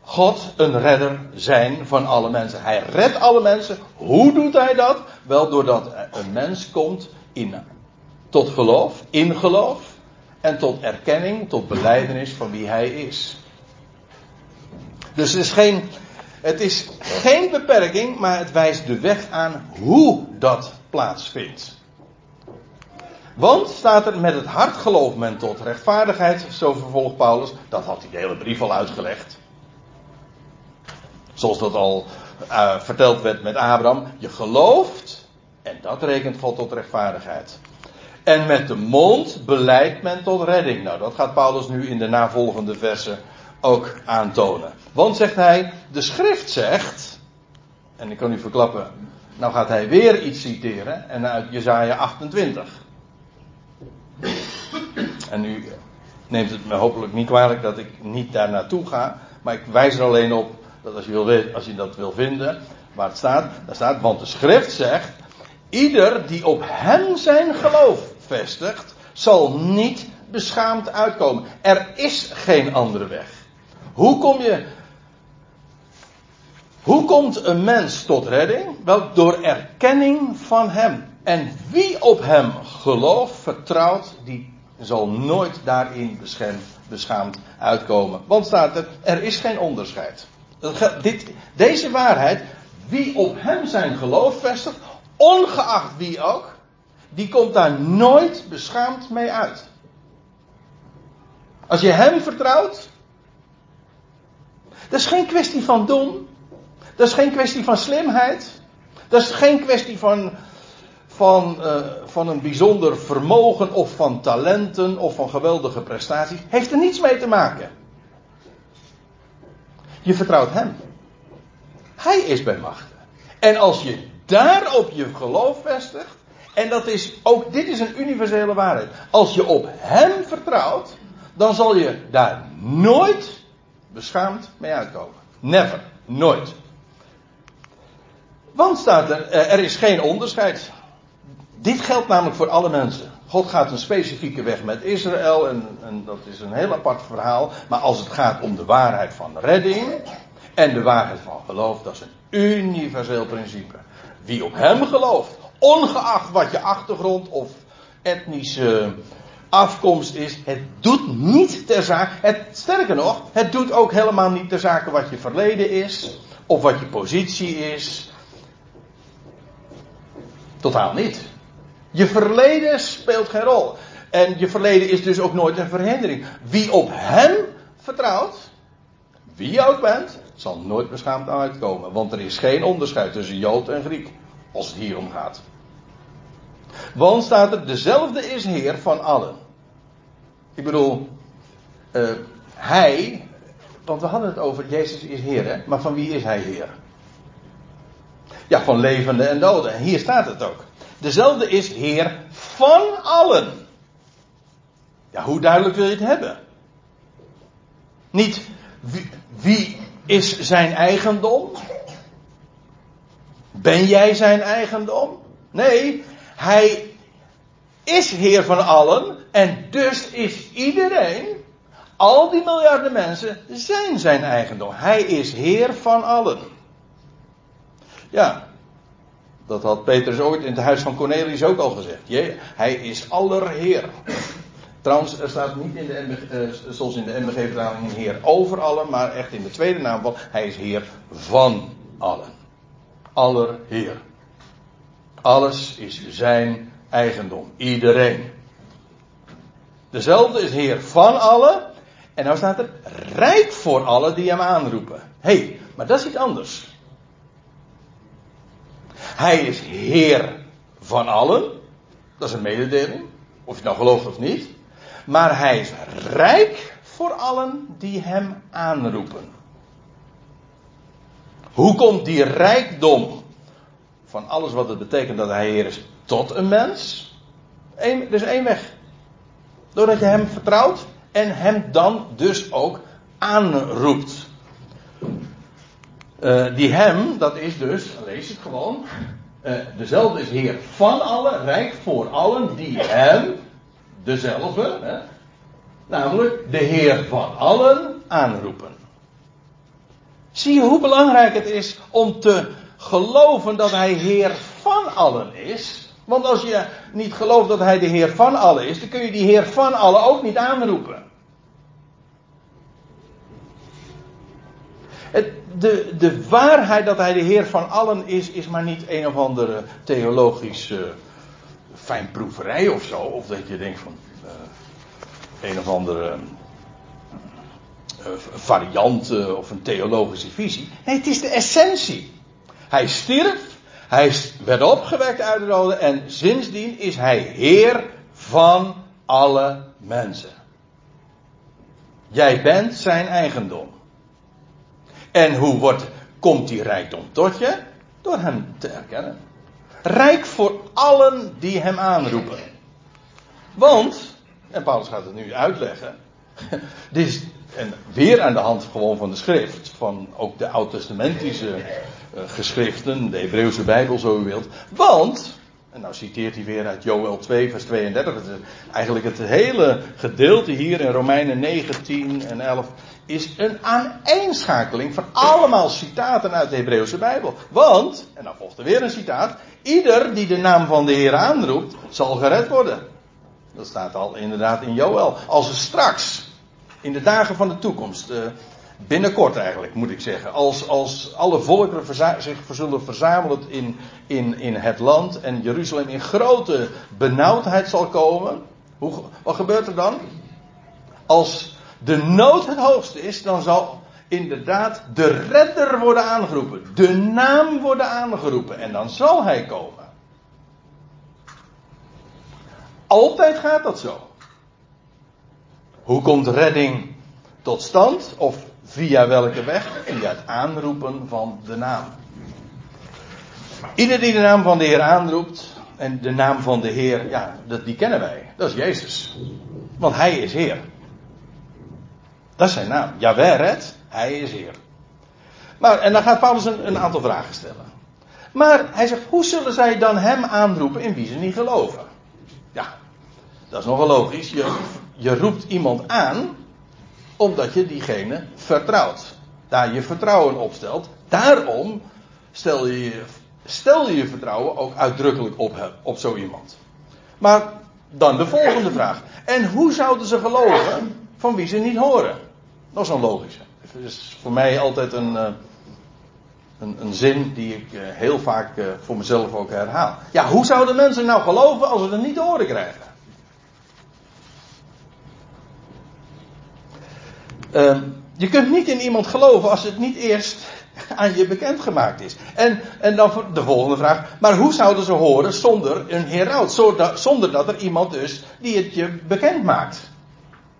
God een redder zijn van alle mensen. Hij redt alle mensen. Hoe doet hij dat? Wel doordat een mens komt in, tot geloof, in geloof. En tot erkenning, tot beleidenis van wie hij is. Dus het is geen, het is geen beperking, maar het wijst de weg aan hoe dat plaatsvindt. Want staat er met het hart gelooft men tot rechtvaardigheid, zo vervolgt Paulus. Dat had hij de hele brief al uitgelegd. Zoals dat al uh, verteld werd met Abraham. Je gelooft en dat rekent God tot rechtvaardigheid. En met de mond beleidt men tot redding. Nou, dat gaat Paulus nu in de navolgende versen ook aantonen. Want zegt hij, de schrift zegt, en ik kan u verklappen, nou gaat hij weer iets citeren, en uit Jezaja 28. En u neemt het me hopelijk niet kwalijk dat ik niet daar naartoe ga, maar ik wijs er alleen op dat als je, wil, als je dat wil vinden, waar het staat, daar staat, want de schrift zegt, ieder die op hem zijn geloof vestigt, zal niet beschaamd uitkomen. Er is geen andere weg. Hoe kom je, hoe komt een mens tot redding? Wel, door erkenning van hem. En wie op hem gelooft, vertrouwt, die zal nooit daarin beschaamd uitkomen. Want staat er, er is geen onderscheid. Dit, deze waarheid, wie op hem zijn geloof vestigt, ongeacht wie ook, die komt daar nooit beschaamd mee uit. Als je hem vertrouwt, Dat is geen kwestie van doen. Dat is geen kwestie van slimheid. Dat is geen kwestie van, van, uh, van een bijzonder vermogen of van talenten of van geweldige prestaties. Heeft er niets mee te maken. Je vertrouwt Hem. Hij is bij machten. En als je daarop je geloof vestigt, en dat is ook, dit is een universele waarheid. Als je op Hem vertrouwt, dan zal je daar nooit beschaamd mee uitkomen. Never. Nooit. Want staat er, eh, er is geen onderscheid. Dit geldt namelijk voor alle mensen. God gaat een specifieke weg met Israël en, en, dat is een heel apart verhaal. Maar als het gaat om de waarheid van redding en de waarheid van geloof, dat is een universeel principe. Wie op Hem gelooft, ongeacht wat je achtergrond of etnische afkomst is, het doet niet ter zake, sterker nog, het doet ook helemaal niet ter zake wat je verleden is, of wat je positie is. Totaal niet. Je verleden speelt geen rol. En je verleden is dus ook nooit een verhindering. Wie op hem vertrouwt, wie je ook bent, zal nooit beschaamd uitkomen. Want er is geen onderscheid tussen Jood en Griek. Als het hier om gaat. Want staat er, dezelfde is Heer van allen. Ik bedoel, uh, Hij, want we hadden het over Jezus is Heer, hè? maar van wie is Hij Heer? Ja, van levende en doden. En hier staat het ook. Dezelfde is Heer van allen. Ja, hoe duidelijk wil je het hebben? Niet wie, wie is zijn eigendom? Ben jij zijn eigendom? Nee, hij is Heer van allen en dus is iedereen, al die miljarden mensen, zijn zijn eigendom. Hij is Heer van allen. Ja, dat had Petrus ooit in het huis van Cornelius ook al gezegd. Hij is allerheer. Trouwens, er staat niet in de uh, zoals in de MBG-vertaling Heer over allen, maar echt in de tweede naam van Hij is Heer van allen. Allerheer. Alles is zijn eigendom. Iedereen. Dezelfde is Heer van allen. En nou staat er rijk voor allen die hem aanroepen. Hé, hey, maar dat is iets anders. Hij is Heer van allen. Dat is een mededeling. Of je het nou gelooft of niet. Maar hij is rijk voor allen die hem aanroepen. Hoe komt die rijkdom van alles wat het betekent dat hij Heer is tot een mens? Eén, er is één weg. Doordat je hem vertrouwt en hem dan dus ook aanroept. Uh, die hem, dat is dus, lees het gewoon. Uh, dezelfde is Heer van allen, rijk voor allen die hem, dezelfde, hè, namelijk de Heer van allen aanroepen. Zie je hoe belangrijk het is om te geloven dat Hij Heer van allen is? Want als je niet gelooft dat Hij de Heer van allen is, dan kun je die Heer van allen ook niet aanroepen. Het, de, de waarheid dat hij de Heer van allen is, is maar niet een of andere theologische fijnproeverij of zo. Of dat je denkt van uh, een of andere uh, variant uh, of een theologische visie. Nee, het is de essentie. Hij stierf, hij werd opgewekt uit de doden en sindsdien is hij Heer van alle mensen. Jij bent zijn eigendom. En hoe wordt, komt die rijkdom tot je? Door hem te erkennen. Rijk voor allen die hem aanroepen. Want, en Paulus gaat het nu uitleggen. [LAUGHS] Dit is en weer aan de hand gewoon van de schrift. Van ook de oud-testamentische geschriften, de Hebreeuwse Bijbel zo u wilt. Want, en nou citeert hij weer uit Joel 2 vers 32. Het eigenlijk het hele gedeelte hier in Romeinen 9, 10 en 11 is een aaneenschakeling van allemaal citaten uit de Hebreeuwse Bijbel. Want, en dan volgt er weer een citaat, ieder die de naam van de Heer aanroept, zal gered worden. Dat staat al inderdaad in Joel. Als er straks, in de dagen van de toekomst, uh, binnenkort eigenlijk moet ik zeggen, als, als alle volkeren zich zullen verzamelen in, in, in het land en Jeruzalem in grote benauwdheid zal komen, hoe, wat gebeurt er dan? Als de nood het hoogste is, dan zal inderdaad de redder worden aangeroepen. De naam worden aangeroepen. En dan zal hij komen. Altijd gaat dat zo. Hoe komt redding tot stand? Of via welke weg? Via het aanroepen van de naam. Ieder die de naam van de Heer aanroept, en de naam van de Heer, ja, dat, die kennen wij. Dat is Jezus. Want Hij is Heer. Dat is zijn naam. Jawel red, Hij is Heer. Maar, en dan gaat Paulus een, een aantal vragen stellen. Maar hij zegt, hoe zullen zij dan Hem aanroepen in wie ze niet geloven? Ja, dat is nogal logisch. Je roept iemand aan omdat je diegene vertrouwt. Daar je vertrouwen op stelt. Daarom stel je je, stel je, vertrouwen ook uitdrukkelijk op, op zo iemand. Maar dan de volgende vraag. En hoe zouden ze geloven van wie ze niet horen? Dat is een logische. Het is voor mij altijd een, eh, een, een zin die ik eh, heel vaak eh, voor mezelf ook herhaal. Ja, hoe zouden mensen nou geloven als ze het niet horen krijgen? Ehm, je kunt niet in iemand geloven als het niet eerst aan je bekendgemaakt is. En, en dan de volgende vraag. Maar hoe zouden ze horen zonder een heraut? Zonder dat er iemand dus die het je bekend maakt.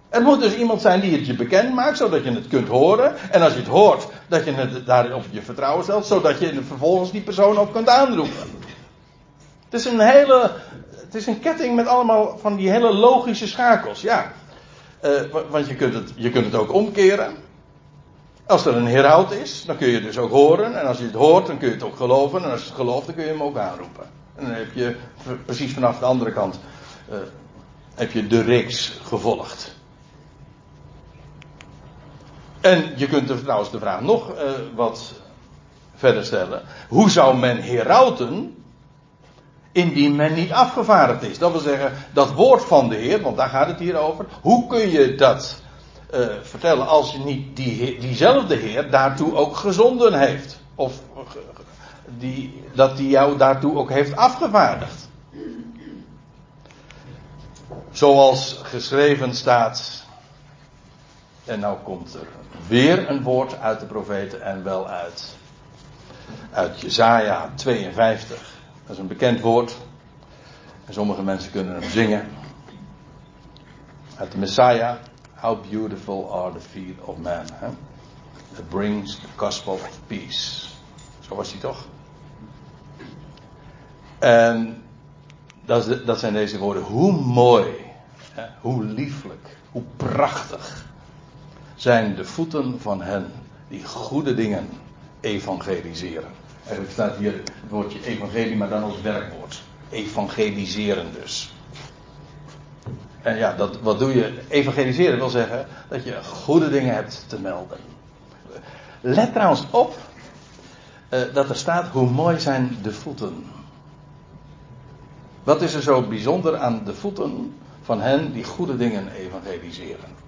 Er moet dus iemand zijn die het je bekend maakt, zodat je het kunt horen. En als je het hoort, dat je het daarop je vertrouwen stelt, zodat je vervolgens die persoon ook kunt aanroepen. Het is een hele, het is een ketting met allemaal van die hele logische schakels. Ja, uh, want je kunt, het, je kunt het ook omkeren. Als er een heraut is, dan kun je dus ook horen. En als je het hoort, dan kun je het ook geloven. En als je het gelooft, dan kun je hem ook aanroepen. En dan heb je precies vanaf de andere kant uh, heb je de reeks gevolgd. En je kunt er trouwens de vraag nog uh, wat verder stellen. Hoe zou men herauten indien men niet afgevaardigd is. Dat wil zeggen, dat woord van de Heer, want daar gaat het hier over. Hoe kun je dat uh, vertellen als je niet die, diezelfde Heer daartoe ook gezonden heeft? Of die, dat die jou daartoe ook heeft afgevaardigd? Zoals geschreven staat. En nou komt er weer een woord uit de profeten en wel uit, uit Jezaja 52. Dat is een bekend woord. En sommige mensen kunnen hem zingen. Uit de Messiah. How beautiful are the feet of man. Hè? It brings the gospel of peace. Zo was hij toch? En dat, is dat zijn deze woorden. Hoe mooi, hoe lieflijk, hoe prachtig zijn de voeten van hen die goede dingen evangeliseren. Er staat hier het woordje evangelie, maar dan als werkwoord. Evangeliseren dus. En ja, dat, wat doe je? Evangeliseren wil zeggen dat je goede dingen hebt te melden. Let trouwens op uh, dat er staat hoe mooi zijn de voeten. Wat is er zo bijzonder aan de voeten van hen die goede dingen evangeliseren?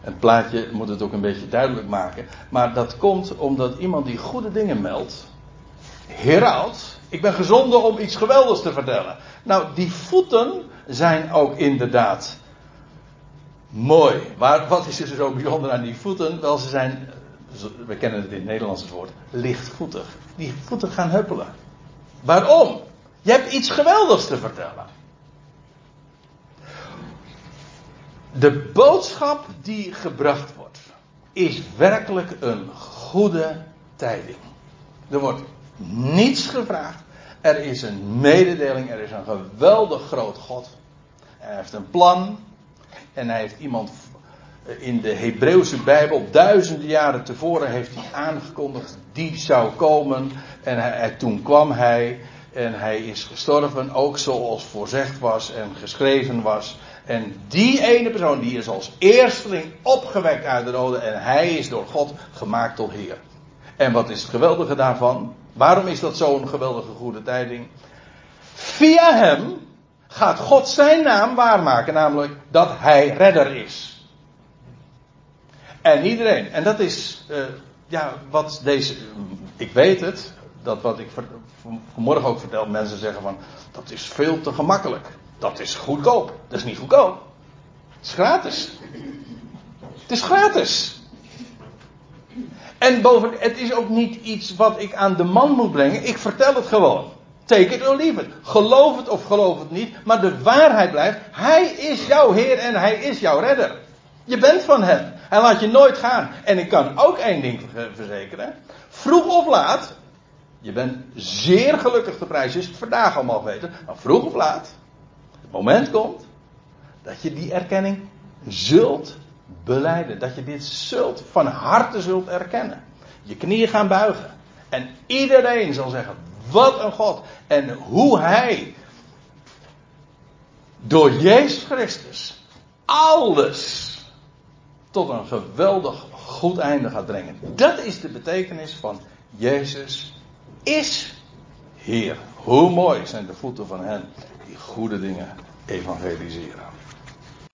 Het plaatje moet het ook een beetje duidelijk maken. Maar dat komt omdat iemand die goede dingen meldt, heraut. Ik ben gezonden om iets geweldigs te vertellen. Nou, die voeten zijn ook inderdaad mooi. Maar wat is er zo bijzonder aan die voeten? Wel, ze zijn, we kennen het in het Nederlands het woord, lichtvoetig. Die voeten gaan huppelen. Waarom? Je hebt iets geweldigs te vertellen. De boodschap die gebracht wordt, is werkelijk een goede tijding. Er wordt niets gevraagd. Er is een mededeling, er is een geweldig groot God. Hij heeft een plan. En hij heeft iemand in de Hebreeuwse Bijbel, duizenden jaren tevoren, heeft hij aangekondigd, die zou komen. En toen kwam hij en hij is gestorven, ook zoals voorzegd was en geschreven was. En die ene persoon, die is als eersteling opgewekt uit de rode en hij is door God gemaakt tot Heer. En wat is het geweldige daarvan? Waarom is dat zo'n geweldige goede tijding? Via hem gaat God zijn naam waarmaken, namelijk dat hij redder is. En iedereen. En dat is, uh, ja, wat deze, ik weet het, dat wat ik vanmorgen ook vertel, mensen zeggen van, dat is veel te gemakkelijk. Dat is goedkoop. Dat is niet goedkoop. Het is gratis. Het is gratis. En boven, het is ook niet iets wat ik aan de man moet brengen. Ik vertel het gewoon. Take it or leave it. Geloof het of geloof het niet. Maar de waarheid blijft. Hij is jouw Heer en Hij is jouw redder. Je bent van Hem. Hij laat je nooit gaan. En ik kan ook één ding verzekeren. Vroeg of laat. Je bent zeer gelukkig de prijs is het vandaag allemaal weten. Maar vroeg of laat. Het moment komt. Dat je die erkenning zult beleiden. Dat je dit zult, van harte zult erkennen. Je knieën gaan buigen. En iedereen zal zeggen, wat een God. En hoe hij door Jezus Christus alles tot een geweldig goed einde gaat brengen. Dat is de betekenis van Jezus is Heer. Hoe mooi zijn de voeten van hen die goede dingen evangeliseren.